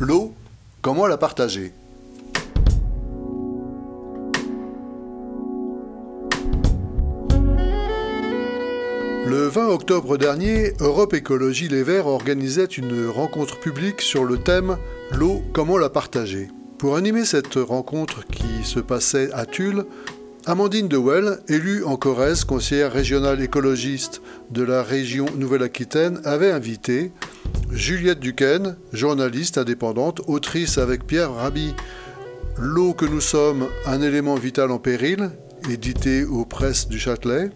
L'eau, comment la partager? Le 20 octobre dernier, Europe Écologie Les Verts organisait une rencontre publique sur le thème L'eau, comment la partager Pour animer cette rencontre qui se passait à Tulle, Amandine Dewell, élue en Corrèze, conseillère régionale écologiste de la région Nouvelle-Aquitaine, avait invité Juliette Duquesne, journaliste indépendante, autrice avec Pierre Rabhi, L'eau que nous sommes, un élément vital en péril, édité aux presses du Châtelet,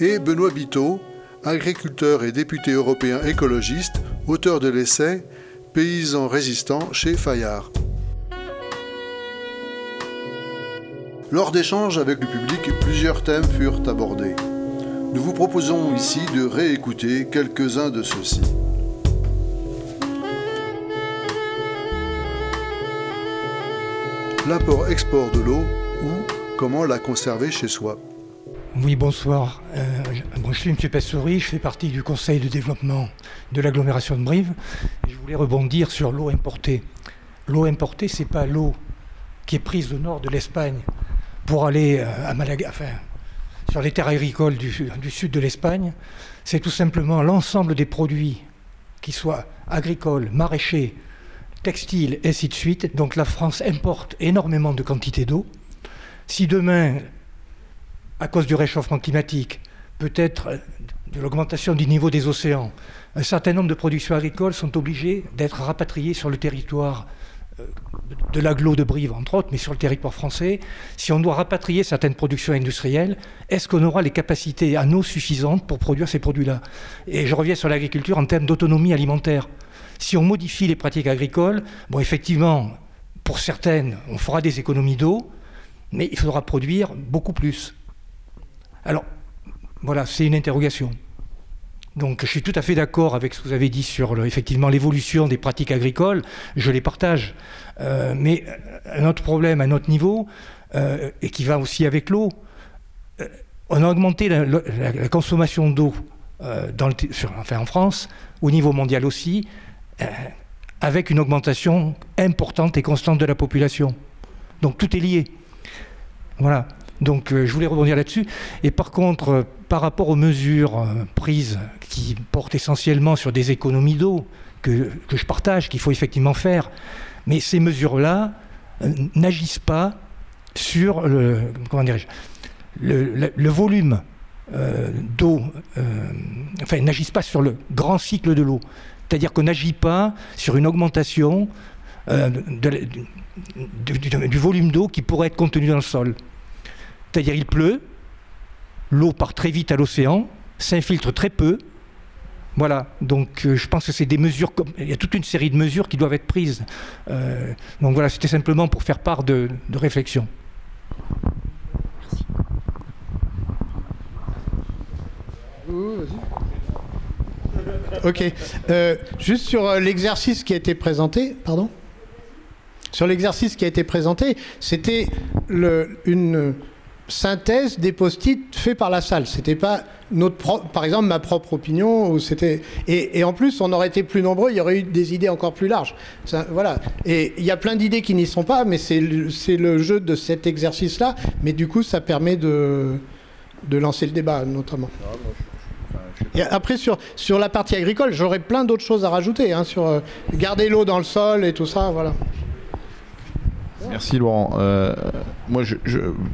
et Benoît Biteau, agriculteur et député européen écologiste, auteur de l'essai Paysans résistants chez Fayard. Lors d'échanges avec le public, plusieurs thèmes furent abordés. Nous vous proposons ici de réécouter quelques-uns de ceux-ci. L'apport-export de l'eau ou comment la conserver chez soi. Oui, bonsoir. Euh, je suis M. Pessoury, je fais partie du conseil de développement de l'agglomération de Brive. je voulais rebondir sur l'eau importée. L'eau importée, ce n'est pas l'eau qui est prise au nord de l'Espagne pour aller euh, à Malaga, enfin, sur les terres agricoles du, sud de l'Espagne. C'est tout simplement l'ensemble des produits, qui soient agricoles, maraîchers, textiles, et ainsi de suite. Donc la France importe énormément de quantités d'eau. Si demain à cause du réchauffement climatique, peut-être de l'augmentation du niveau des océans, un certain nombre de productions agricoles sont obligées d'être rapatriées sur le territoire euh, de l'agglo de Brive, entre autres, mais sur le territoire français. Si on doit rapatrier certaines productions industrielles, est-ce qu'on aura les capacités en eau suffisantes pour produire ces produits-là? Et je reviens sur l'agriculture en termes d'autonomie alimentaire. Si on modifie les pratiques agricoles, bon, effectivement, pour certaines, on fera des économies d'eau, mais il faudra produire beaucoup plus. Alors, voilà, c'est une interrogation. Donc, je suis tout à fait d'accord avec ce que vous avez dit sur effectivement l'évolution des pratiques agricoles. Je les partage. Euh, mais un autre problème, un autre niveau, euh, et qui va aussi avec l'eau, euh, on a augmenté la, consommation d'eau en France, au niveau mondial aussi, avec une augmentation importante et constante de la population. Donc tout est lié. Voilà. Donc euh, je voulais rebondir là-dessus. Et par contre, euh, par rapport aux mesures euh, prises qui portent essentiellement sur des économies d'eau, que, je partage, qu'il faut effectivement faire, mais ces mesures-là n'agissent pas sur le, comment le, volume d'eau, enfin n'agissent pas sur le grand cycle de l'eau. C'est-à-dire qu'on n'agit pas sur une augmentation du volume d'eau qui pourrait être contenu dans le sol. C'est-à-dire il pleut, l'eau part très vite à l'océan, s'infiltre très peu. Voilà, donc euh, je pense que c'est des mesures, comme, il y a toute une série de mesures qui doivent être prises. Euh, donc voilà, c'était simplement pour faire part de, réflexion. Ok. Euh, juste sur l'exercice qui a été présenté, pardon Sur l'exercice qui a été présenté, c'était une, synthèse des post-it faits par la salle. C'était pas notre par exemple ma propre opinion. Ou c'était et, en plus on aurait été plus nombreux, il y aurait eu des idées encore plus larges. voilà. Et il y a plein d'idées qui n'y sont pas, mais c'est le, jeu de cet exercice-là. Mais du coup, ça permet de de lancer le débat notamment. Après, sur, sur la partie agricole, j'aurais plein d'autres choses à rajouter, hein, sur euh, garder l'eau dans le sol et tout ça, voilà. Merci Laurent. Euh, moi, je,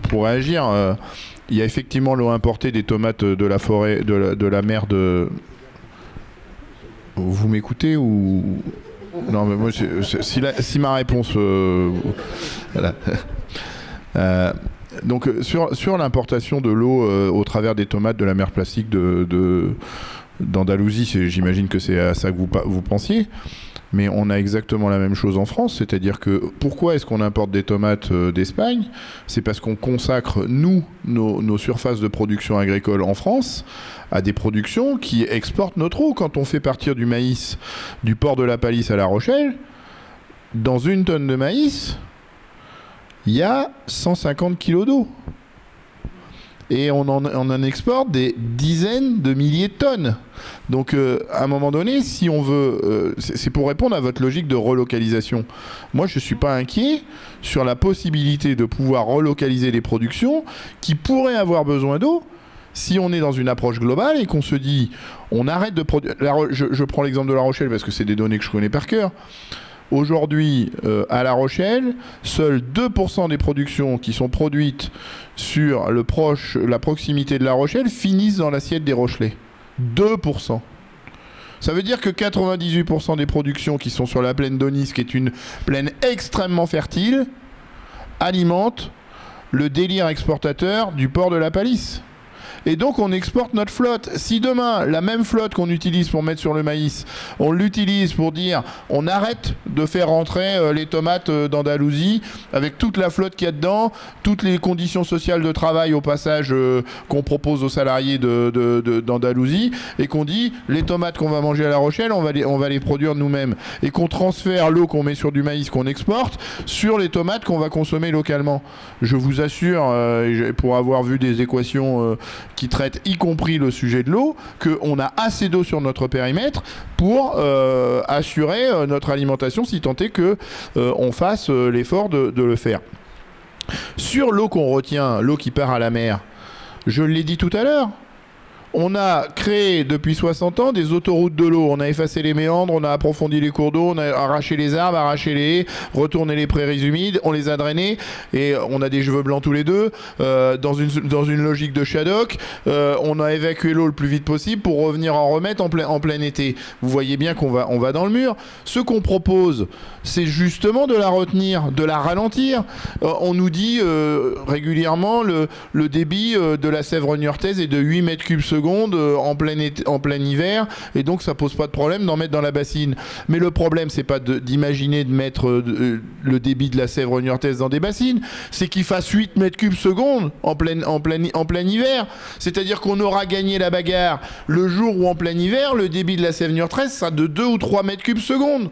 pour réagir, euh, il y a effectivement l'eau importée des tomates de la forêt, de la, mer de. Vous m'écoutez ou non mais moi si, ma réponse euh, donc sur, sur l'importation de l'eau au travers des tomates de la mer plastique de, d'Andalousie, j'imagine que c'est à ça que vous, vous pensiez. Mais on a exactement la même chose en France, c'est-à-dire que pourquoi est-ce qu'on importe des tomates euh, d'Espagne? C'est parce qu'on consacre, nous, nos, surfaces de production agricole en France à des productions qui exportent notre eau. Quand on fait partir du maïs du port de la Palisse à La Rochelle, dans une tonne de maïs, il y a 150 kilos d'eau. et on en, exporte des dizaines de milliers de tonnes. Donc euh, à un moment donné, si on veut, euh, c'est pour répondre à votre logique de relocalisation. Moi, je ne suis pas inquiet sur la possibilité de pouvoir relocaliser les productions qui pourraient avoir besoin d'eau. Si on est dans une approche globale et qu'on se dit, on arrête de produire. Je, je prends l'exemple de La Rochelle parce que c'est des données que je connais par cœur. Aujourd'hui, euh, à La Rochelle, seuls 2% des productions qui sont produites sur le proche, la proximité de La Rochelle finissent dans l'assiette des Rochelais. 2%. Ça veut dire que 98% des productions qui sont sur la plaine d'Onis, qui est une plaine extrêmement fertile, alimentent le délire exportateur du port de la Palisse. Et donc on exporte notre flotte. Si demain, la même flotte qu'on utilise pour mettre sur le maïs, on l'utilise pour dire on arrête de faire rentrer euh, les tomates euh, d'Andalousie avec toute la flotte qu'il y a dedans, toutes les conditions sociales de travail au passage euh, qu'on propose aux salariés d'Andalousie, et qu'on dit les tomates qu'on va manger à La Rochelle, on va les, on va les produire nous-mêmes. Et qu'on transfère l'eau qu'on met sur du maïs qu'on exporte sur les tomates qu'on va consommer localement. Je vous assure, pour avoir vu des équations qui traite y compris le sujet de l'eau, qu'on a assez d'eau sur notre périmètre pour euh, assurer euh, notre alimentation si tant est que euh, on fasse l'effort de, de, le faire. Sur l'eau qu'on retient, l'eau qui part à la mer, je l'ai dit tout à l'heure, on a créé depuis 60 ans des autoroutes de l'eau. On a effacé les méandres, on a approfondi les cours d'eau, on a arraché les arbres, arraché les haies, retourné les prairies humides, on les a drainés et on a des cheveux blancs tous les deux. Euh, dans, une, logique de Shadok, euh, on a évacué l'eau le plus vite possible pour revenir en remettre en plein, été. Vous voyez bien qu'on va, dans le mur. Ce qu'on propose, c'est justement de la retenir, de la ralentir. Euh, on nous dit régulièrement le, le débit de la Sèvre niortaise est de 8 mètres cubes secondes euh, en plein, en plein hiver, et donc ça pose pas de problème d'en mettre dans la bassine. Mais le problème, c'est pas d'imaginer de, mettre euh, euh, le débit de la Sèvre niortaise dans des bassines, c'est qu'il fasse 8 mètres cubes secondes en plein, en plein, hiver. C'est-à-dire qu'on aura gagné la bagarre le jour où en plein hiver, le débit de la Sèvre niortaise sera de 2 ou 3 mètres cubes secondes.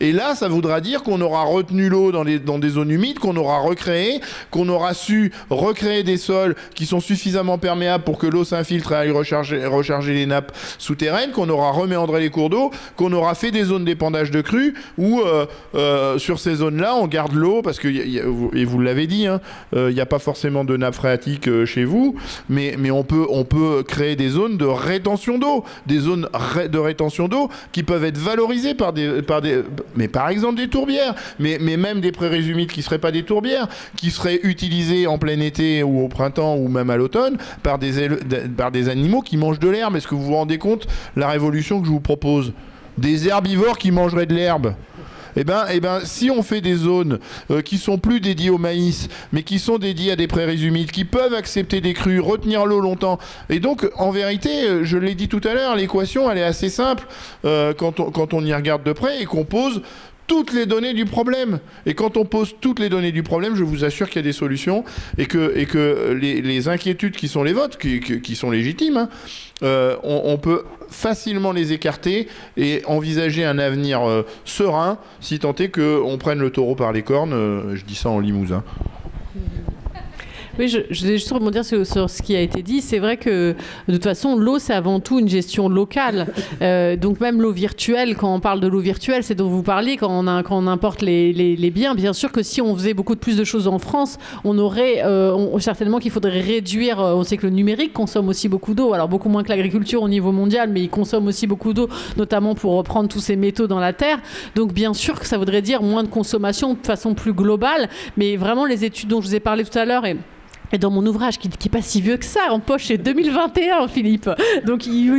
Et là, ça voudra dire qu'on aura retenu l'eau dans, dans des zones humides, qu'on aura recréé, qu'on aura su recréer des sols qui sont suffisamment perméables pour que l'eau s'infiltre et aille recharger, les nappes souterraines, qu'on aura reméandré les cours d'eau, qu'on aura fait des zones d'épandage de crues où euh, euh, sur ces zones-là, on garde l'eau parce que, et vous l'avez dit, hein, euh, il n'y a pas forcément de nappe phréatique chez vous, mais, on, peut, créer des zones de rétention d'eau, des zones de rétention d'eau qui peuvent être valorisées par par des, mais par exemple des tourbières, mais, même des prairies humides qui ne seraient pas des tourbières, qui seraient utilisées en plein été ou au printemps ou même à l'automne par des, par des animaux qui mangent de l'herbe. Est-ce que vous vous rendez compte la révolution que je vous propose? Des herbivores qui mangeraient de l'herbe eh ben, eh ben, si on fait des zones euh, qui sont plus dédiées au maïs, mais qui sont dédiées à des prairies humides, qui peuvent accepter des crues, retenir l'eau longtemps, et donc en vérité, euh, je l'ai dit tout à l'heure, l'équation elle est assez simple euh, quand on y regarde de près et qu'on pose toutes les données du problème. Et quand on pose toutes les données du problème, je vous assure qu'il y a des solutions et que, les, inquiétudes qui sont les vôtres, qui, sont légitimes, hein, euh, on, peut facilement les écarter et envisager un avenir euh, serein si tant est qu'on prenne le taureau par les cornes. Euh, je dis ça en limousin. Oui, je, je voulais juste rebondir sur, ce qui a été dit. C'est vrai que de toute façon, l'eau, c'est avant tout une gestion locale. Euh, donc même l'eau virtuelle, quand on parle de l'eau virtuelle, c'est dont vous parliez, quand on, importe les, biens. Bien sûr que si on faisait beaucoup plus de choses en France, on aurait euh, certainement qu'il faudrait réduire. Euh, on sait que le numérique consomme aussi beaucoup d'eau. Alors beaucoup moins que l'agriculture au niveau mondial, mais il consomme aussi beaucoup d'eau, notamment pour reprendre tous ces métaux dans la terre. Donc bien sûr que ça voudrait dire moins de consommation de façon plus globale. Mais vraiment, les études dont je vous ai parlé tout à l'heure et dans mon ouvrage, qui n'est pas si vieux que ça, en poche, c'est 2021, Philippe. Donc, il,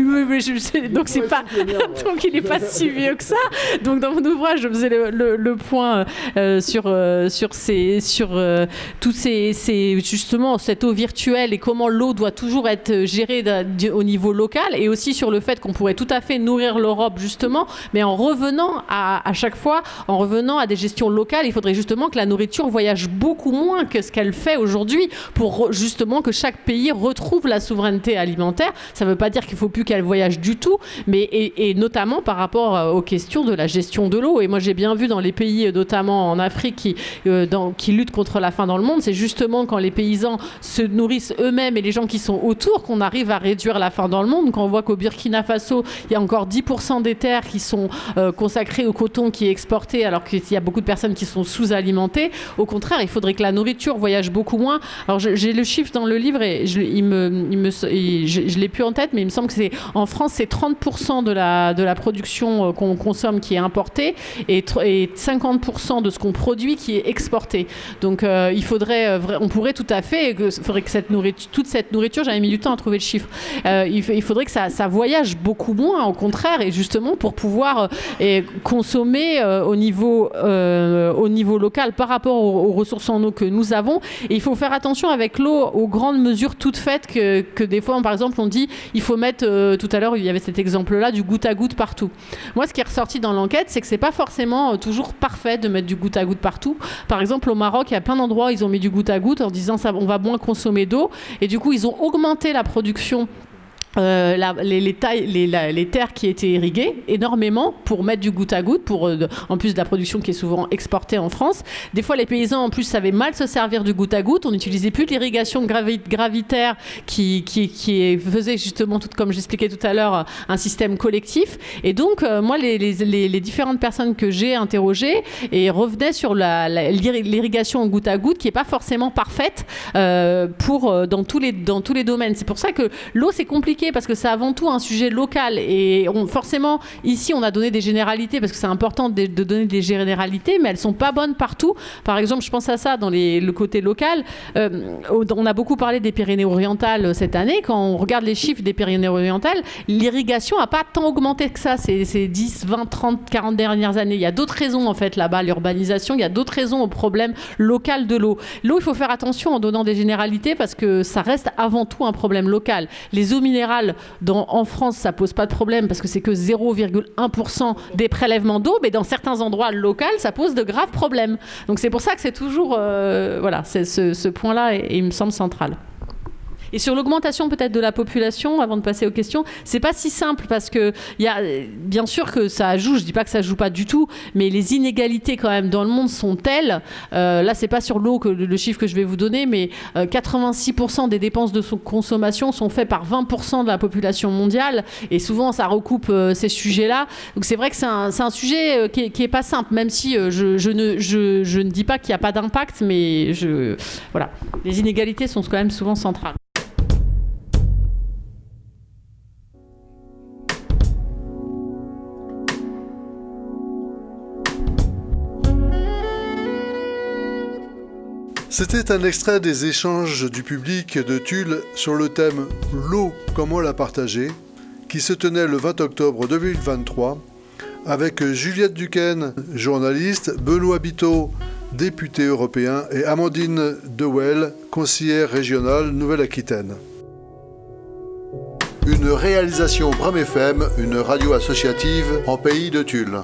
donc c'est pas, donc il n'est pas si vieux que ça. Donc, dans mon ouvrage, je faisais le, point euh, sur euh, sur ces sur euh, tous ces, ces, justement cette eau virtuelle et comment l'eau doit toujours être gérée au niveau local et aussi sur le fait qu'on pourrait tout à fait nourrir l'Europe justement, mais en revenant à, à chaque fois, en revenant à des gestions locales, il faudrait justement que la nourriture voyage beaucoup moins que ce qu'elle fait aujourd'hui pour justement que chaque pays retrouve la souveraineté alimentaire. Ça ne veut pas dire qu'il ne faut plus qu'elle voyage du tout, mais et, notamment par rapport aux questions de la gestion de l'eau. Et moi, j'ai bien vu dans les pays, notamment en Afrique, qui, dans, qui luttent contre la faim dans le monde, c'est justement quand les paysans se nourrissent eux-mêmes et les gens qui sont autour qu'on arrive à réduire la faim dans le monde. Quand on voit qu'au Burkina Faso, il y a encore 10% des terres qui sont consacrées au coton qui est exporté alors qu'il y a beaucoup de personnes qui sont sous-alimentées. Au contraire, il faudrait que la nourriture voyage beaucoup moins. Alors j'ai le chiffre dans le livre et je, il l'ai plus en tête, mais il me semble que c'est en France, c'est 30% de la, production euh, qu'on consomme qui est importée et, et 50% de ce qu'on produit qui est exporté. Donc euh, il faudrait, euh, on pourrait tout à fait, il faudrait que toute cette nourriture, j'avais mis du temps à trouver le chiffre, il, faudrait que ça, voyage beaucoup moins, au contraire, et justement pour pouvoir consommer au niveau au niveau local par rapport aux, ressources en eau que nous avons. Et il faut faire attention avec l'eau aux grandes mesures toutes faites que, que des fois, par exemple, on dit il faut mettre, euh, tout à l'heure, il y avait cet exemple-là, du goutte à goutte partout. Moi, ce qui est ressorti dans l'enquête, c'est que c'est pas forcément euh, toujours parfait de mettre du goutte à goutte partout. Par exemple, au Maroc, il y a plein d'endroits ils ont mis du goutte à goutte en disant ça, on va moins consommer d'eau. Et du coup, ils ont augmenté la production euh, les, terres qui étaient irriguées énormément pour mettre du goutte à goutte, pour, euh, en plus de la production qui est souvent exportée en France. Des fois, les paysans en plus savaient mal se servir du goutte à goutte. On n'utilisait plus l'irrigation gravitaire qui, faisait justement, tout comme j'expliquais tout à l'heure, un système collectif. Et donc, euh, moi, les, différentes personnes que j'ai interrogées et revenaient sur l'irrigation goutte à goutte qui n'est pas forcément parfaite pour, dans tous les domaines. C'est pour ça que l'eau, c'est compliqué parce que c'est avant tout un sujet local. Et forcément, ici, on a donné des généralités parce que c'est important de, donner des généralités, mais elles sont pas bonnes partout. Par exemple, je pense à ça dans le côté local. Euh, on a beaucoup parlé des Pyrénées-Orientales euh, cette année. Quand on regarde les chiffres des Pyrénées-Orientales, l'irrigation n'a pas tant augmenté que ça ces, 10, 20, 30, 40 dernières années. Il y a d'autres raisons, en fait, là-bas, l'urbanisation. Il y a d'autres raisons au problème local de l'eau. L'eau, il faut faire attention en donnant des généralités parce que ça reste avant tout un problème local. Les eaux minérales en France, ça pose pas de problème parce que c'est que 0,1% des prélèvements d'eau, mais dans certains endroits locaux, ça pose de graves problèmes. Donc c'est pour ça que c'est toujours, euh, voilà, ce, ce point-là, il me semble central. Et sur l'augmentation peut-être de la population, avant de passer aux questions, c'est pas si simple parce que y a, bien sûr que ça joue, je dis pas que ça joue pas du tout, mais les inégalités quand même dans le monde sont telles. Euh, là, c'est pas sur l'eau que le, chiffre que je vais vous donner, mais 86% euh, des dépenses de consommation sont faites par 20% de la population mondiale, et souvent ça recoupe euh, ces sujets-là. Donc c'est vrai que c'est un, sujet euh, qui est, pas simple, même si je, ne, dis pas qu'il n'y a pas d'impact, mais voilà, les inégalités sont quand même souvent centrales. C'était un extrait des échanges du public de Tulle sur le thème L'eau, comment la partager qui se tenait le 20 octobre 2023 avec Juliette Duquesne, journaliste, Benoît Biteau, député européen, et Amandine Dewell, conseillère régionale Nouvelle-Aquitaine. Une réalisation Bram FM, une radio associative en pays de Tulle.